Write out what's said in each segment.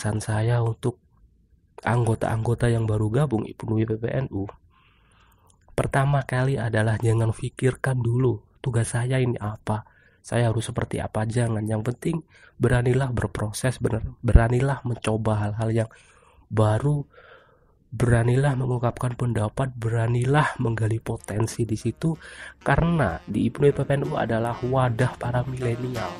pesan saya untuk anggota-anggota yang baru gabung IPNU IPPNU pertama kali adalah jangan pikirkan dulu tugas saya ini apa. Saya harus seperti apa jangan. Yang penting beranilah berproses bener beranilah mencoba hal-hal yang baru beranilah mengungkapkan pendapat beranilah menggali potensi di situ. Karena di IPNU IPPNU adalah wadah para milenial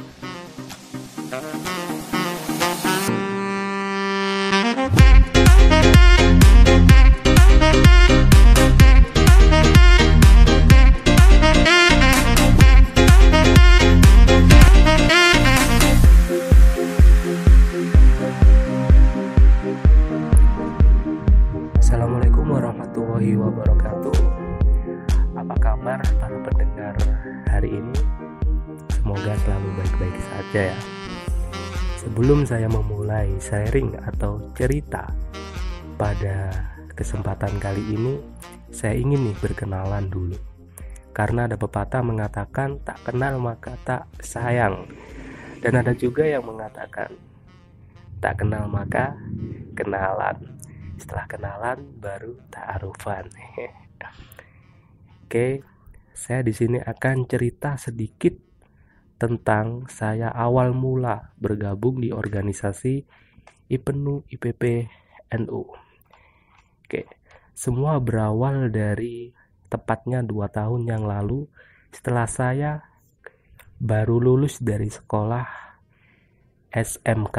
saya memulai sharing atau cerita pada kesempatan kali ini Saya ingin nih berkenalan dulu. Karena ada pepatah mengatakan tak kenal maka tak sayang. Dan ada juga yang mengatakan Tak kenal maka kenalan. Setelah kenalan baru ta'arufan. Oke saya di sini akan cerita sedikit tentang saya awal mula bergabung di organisasi IPNU IPP NU oke semua berawal dari tepatnya dua tahun yang lalu setelah saya baru lulus dari sekolah SMK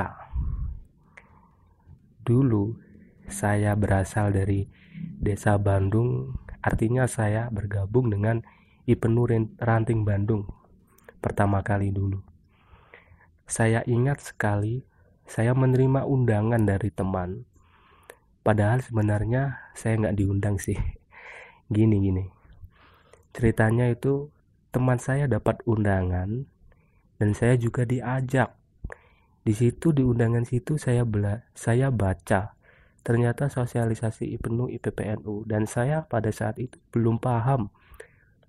dulu saya berasal dari desa Bandung, artinya saya bergabung dengan IPNU Ranting Bandung pertama kali dulu. Saya ingat sekali saya menerima undangan dari teman. Padahal sebenarnya saya nggak diundang sih. Gini gini. Ceritanya itu teman saya dapat undangan dan saya juga diajak. Di situ di undangan situ saya bela saya baca Ternyata sosialisasi IPNU IPPNU dan saya pada saat itu belum paham.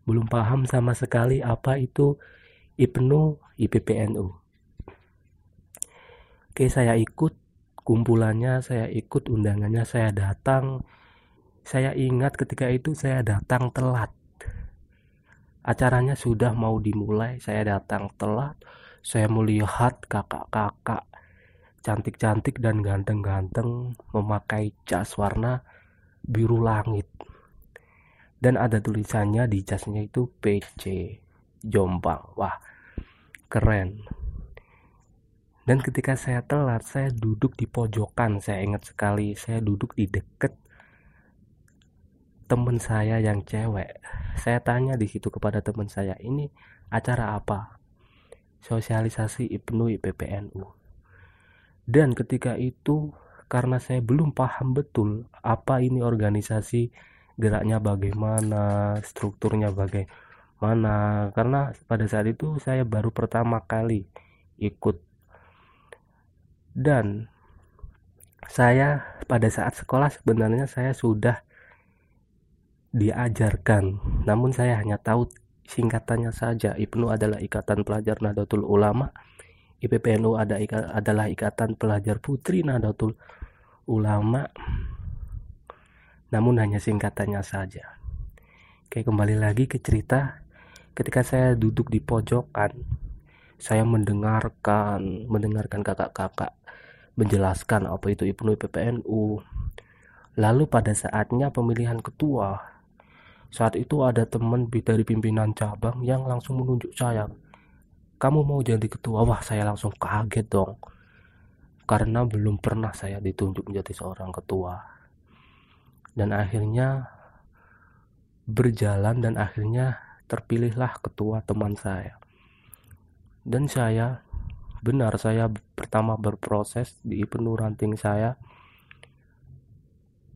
Belum paham sama sekali apa itu IPNU IPPNU. Oke, saya ikut kumpulannya, saya ikut undangannya, saya datang. Saya ingat ketika itu saya datang telat. Acaranya sudah mau dimulai, saya datang telat. Saya melihat kakak-kakak cantik-cantik dan ganteng-ganteng memakai jas warna biru langit dan ada tulisannya di jasnya itu PC Jombang wah keren. Dan ketika saya telat saya duduk di pojokan. Saya ingat sekali saya duduk di deket teman saya yang cewek. Saya tanya di situ kepada teman saya ini acara apa? Sosialisasi IPNU IPPNU dan ketika itu karena saya belum paham betul apa ini organisasi geraknya bagaimana strukturnya bagaimana karena pada saat itu saya baru pertama kali ikut. Dan saya pada saat sekolah sebenarnya saya sudah diajarkan. Namun saya hanya tahu singkatannya saja. IPNU adalah Ikatan Pelajar Nahdlatul Ulama. IPPNU ada adalah Ikatan Pelajar Putri Nahdlatul Ulama. Namun hanya singkatannya saja. Oke kembali lagi ke cerita ketika saya duduk di pojokan saya mendengarkan mendengarkan kakak-kakak menjelaskan apa itu IPNU IPPNU lalu pada saatnya pemilihan ketua saat itu ada teman dari pimpinan cabang yang langsung menunjuk saya. Kamu mau jadi ketua? Wah saya langsung kaget dong karena belum pernah saya ditunjuk menjadi seorang ketua. Dan akhirnya berjalan dan akhirnya terpilihlah ketua teman saya. Dan saya benar saya pertama berproses di penuh ranting saya.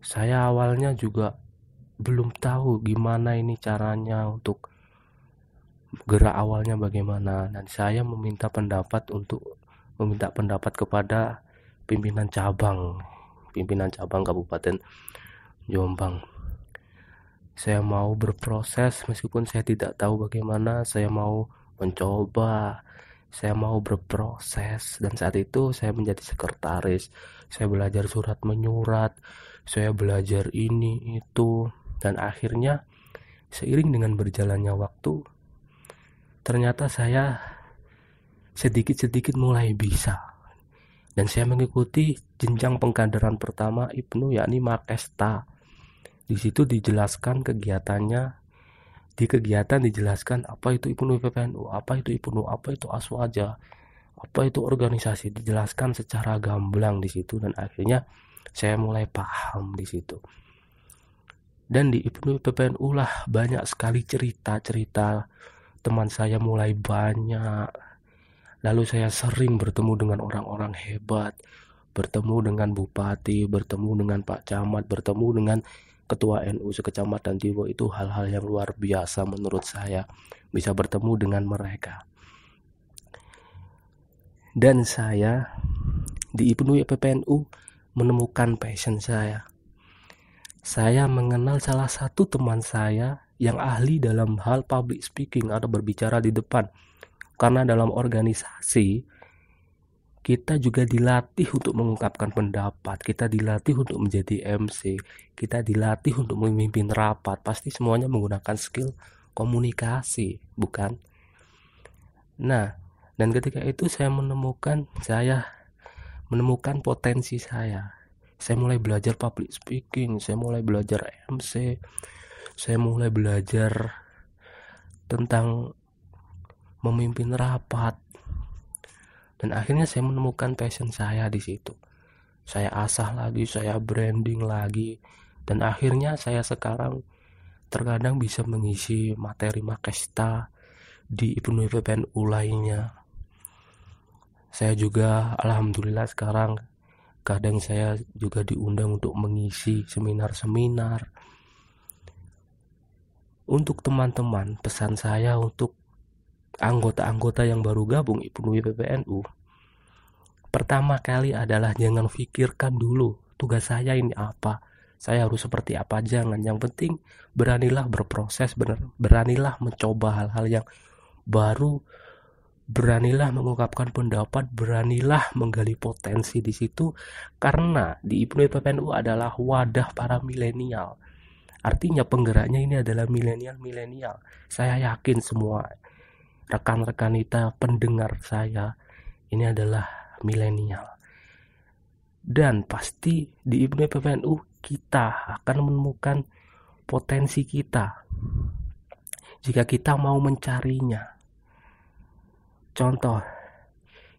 Saya awalnya juga belum tahu gimana ini caranya untuk gerak awalnya bagaimana. Dan saya meminta pendapat untuk meminta pendapat kepada pimpinan cabang pimpinan cabang Kabupaten Jombang saya mau berproses meskipun saya tidak tahu bagaimana. Saya mau mencoba saya mau berproses. Dan saat itu saya menjadi sekretaris. Saya belajar surat menyurat saya belajar ini itu. Dan akhirnya seiring dengan berjalannya waktu ternyata saya sedikit-sedikit mulai bisa. Dan saya mengikuti jenjang pengkaderan pertama Ibnu yakni Makesta di situ dijelaskan kegiatannya. Di kegiatan dijelaskan apa itu IPNU PPNU, apa itu IPNU, apa itu Aswaja, apa itu organisasi? Dijelaskan secara gamblang di situ dan akhirnya saya mulai paham di situ. Dan di IPNU PPNU lah banyak sekali cerita-cerita teman saya mulai banyak. Lalu saya sering bertemu dengan orang-orang hebat, bertemu dengan bupati, bertemu dengan Pak Camat, bertemu dengan ketua NU sekecamatan Tiwo itu hal-hal yang luar biasa menurut saya. Bisa bertemu dengan mereka. Dan saya di IPNU PPNU menemukan passion saya. Saya mengenal salah satu teman saya yang ahli dalam hal public speaking atau berbicara di depan. Karena dalam organisasi kita juga dilatih untuk mengungkapkan pendapat, kita dilatih untuk menjadi MC, kita dilatih untuk memimpin rapat. Pasti semuanya menggunakan skill komunikasi, bukan? Nah, dan ketika itu saya menemukan saya menemukan potensi saya. Saya mulai belajar public speaking, saya mulai belajar MC, saya mulai belajar tentang memimpin rapat, dan akhirnya saya menemukan passion saya di situ. Saya asah lagi saya branding lagi. Dan akhirnya saya sekarang terkadang bisa mengisi materi makesta di IPNU PPNU lainnya saya juga alhamdulillah sekarang kadang saya juga diundang untuk mengisi seminar-seminar. Untuk teman-teman pesan saya untuk anggota-anggota yang baru gabung IPNU PPNU pertama kali adalah jangan pikirkan dulu tugas saya ini apa saya harus seperti apa jangan. Yang penting beranilah berproses benar beranilah mencoba hal-hal yang baru beranilah mengungkapkan pendapat beranilah menggali potensi di situ karena di IPNU PPNU adalah wadah para milenial. Artinya penggeraknya ini adalah milenial-milenial. Saya yakin semua rekan-rekan kita pendengar saya ini adalah milenial. Dan pasti di IPNU PPNU kita akan menemukan potensi kita. Jika kita mau mencarinya. Contoh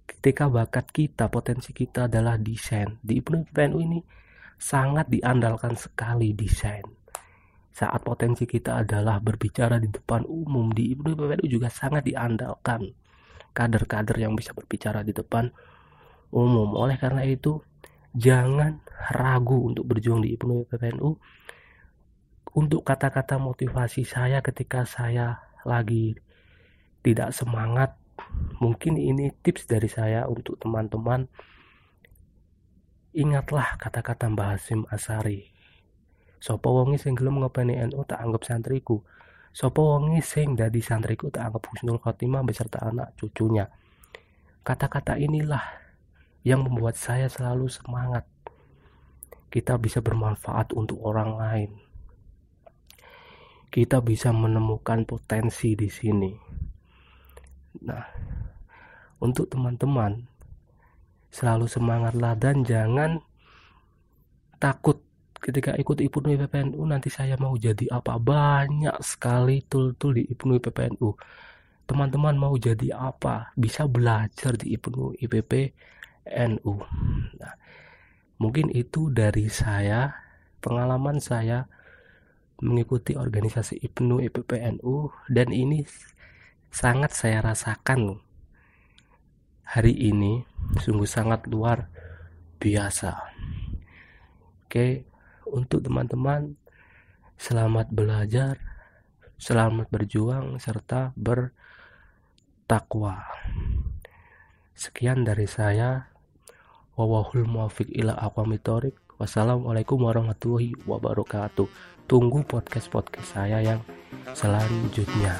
ketika bakat kita potensi kita adalah desain. Di IPNU PPNU ini sangat diandalkan sekali desain saat potensi kita adalah berbicara di depan umum di PPNU juga sangat diandalkan kader-kader yang bisa berbicara di depan umum. Oleh karena itu jangan ragu untuk berjuang di IPNU PPNU untuk kata-kata motivasi saya ketika saya lagi tidak semangat mungkin ini tips dari saya untuk teman-teman. Ingatlah kata-kata Mbah Hasim Asari Sopo wongi sing gelem ngopeni NU tak anggap santriku. Sopo wongi sing dadi santriku tak anggap Husnul Khotimah beserta anak cucunya. Kata-kata inilah yang membuat saya selalu semangat. Kita bisa bermanfaat untuk orang lain. Kita bisa menemukan potensi di sini. Nah, untuk teman-teman selalu semangatlah dan jangan takut ketika ikut IPNU PPNU nanti saya mau jadi apa? Banyak sekali tul-tul di IPNU PPNU teman-teman mau jadi apa? Bisa belajar di IPNU IPP NU nah, mungkin itu dari saya. Pengalaman saya mengikuti organisasi IPNU IPPNU dan ini sangat saya rasakan hari ini. Sungguh sangat luar biasa. Oke untuk teman-teman selamat belajar, selamat berjuang serta bertakwa. Sekian dari saya. Wawahul muafiq ila aqwamitorik. Wassalamualaikum warahmatullahi wabarakatuh. Tunggu podcast-podcast saya yang selanjutnya.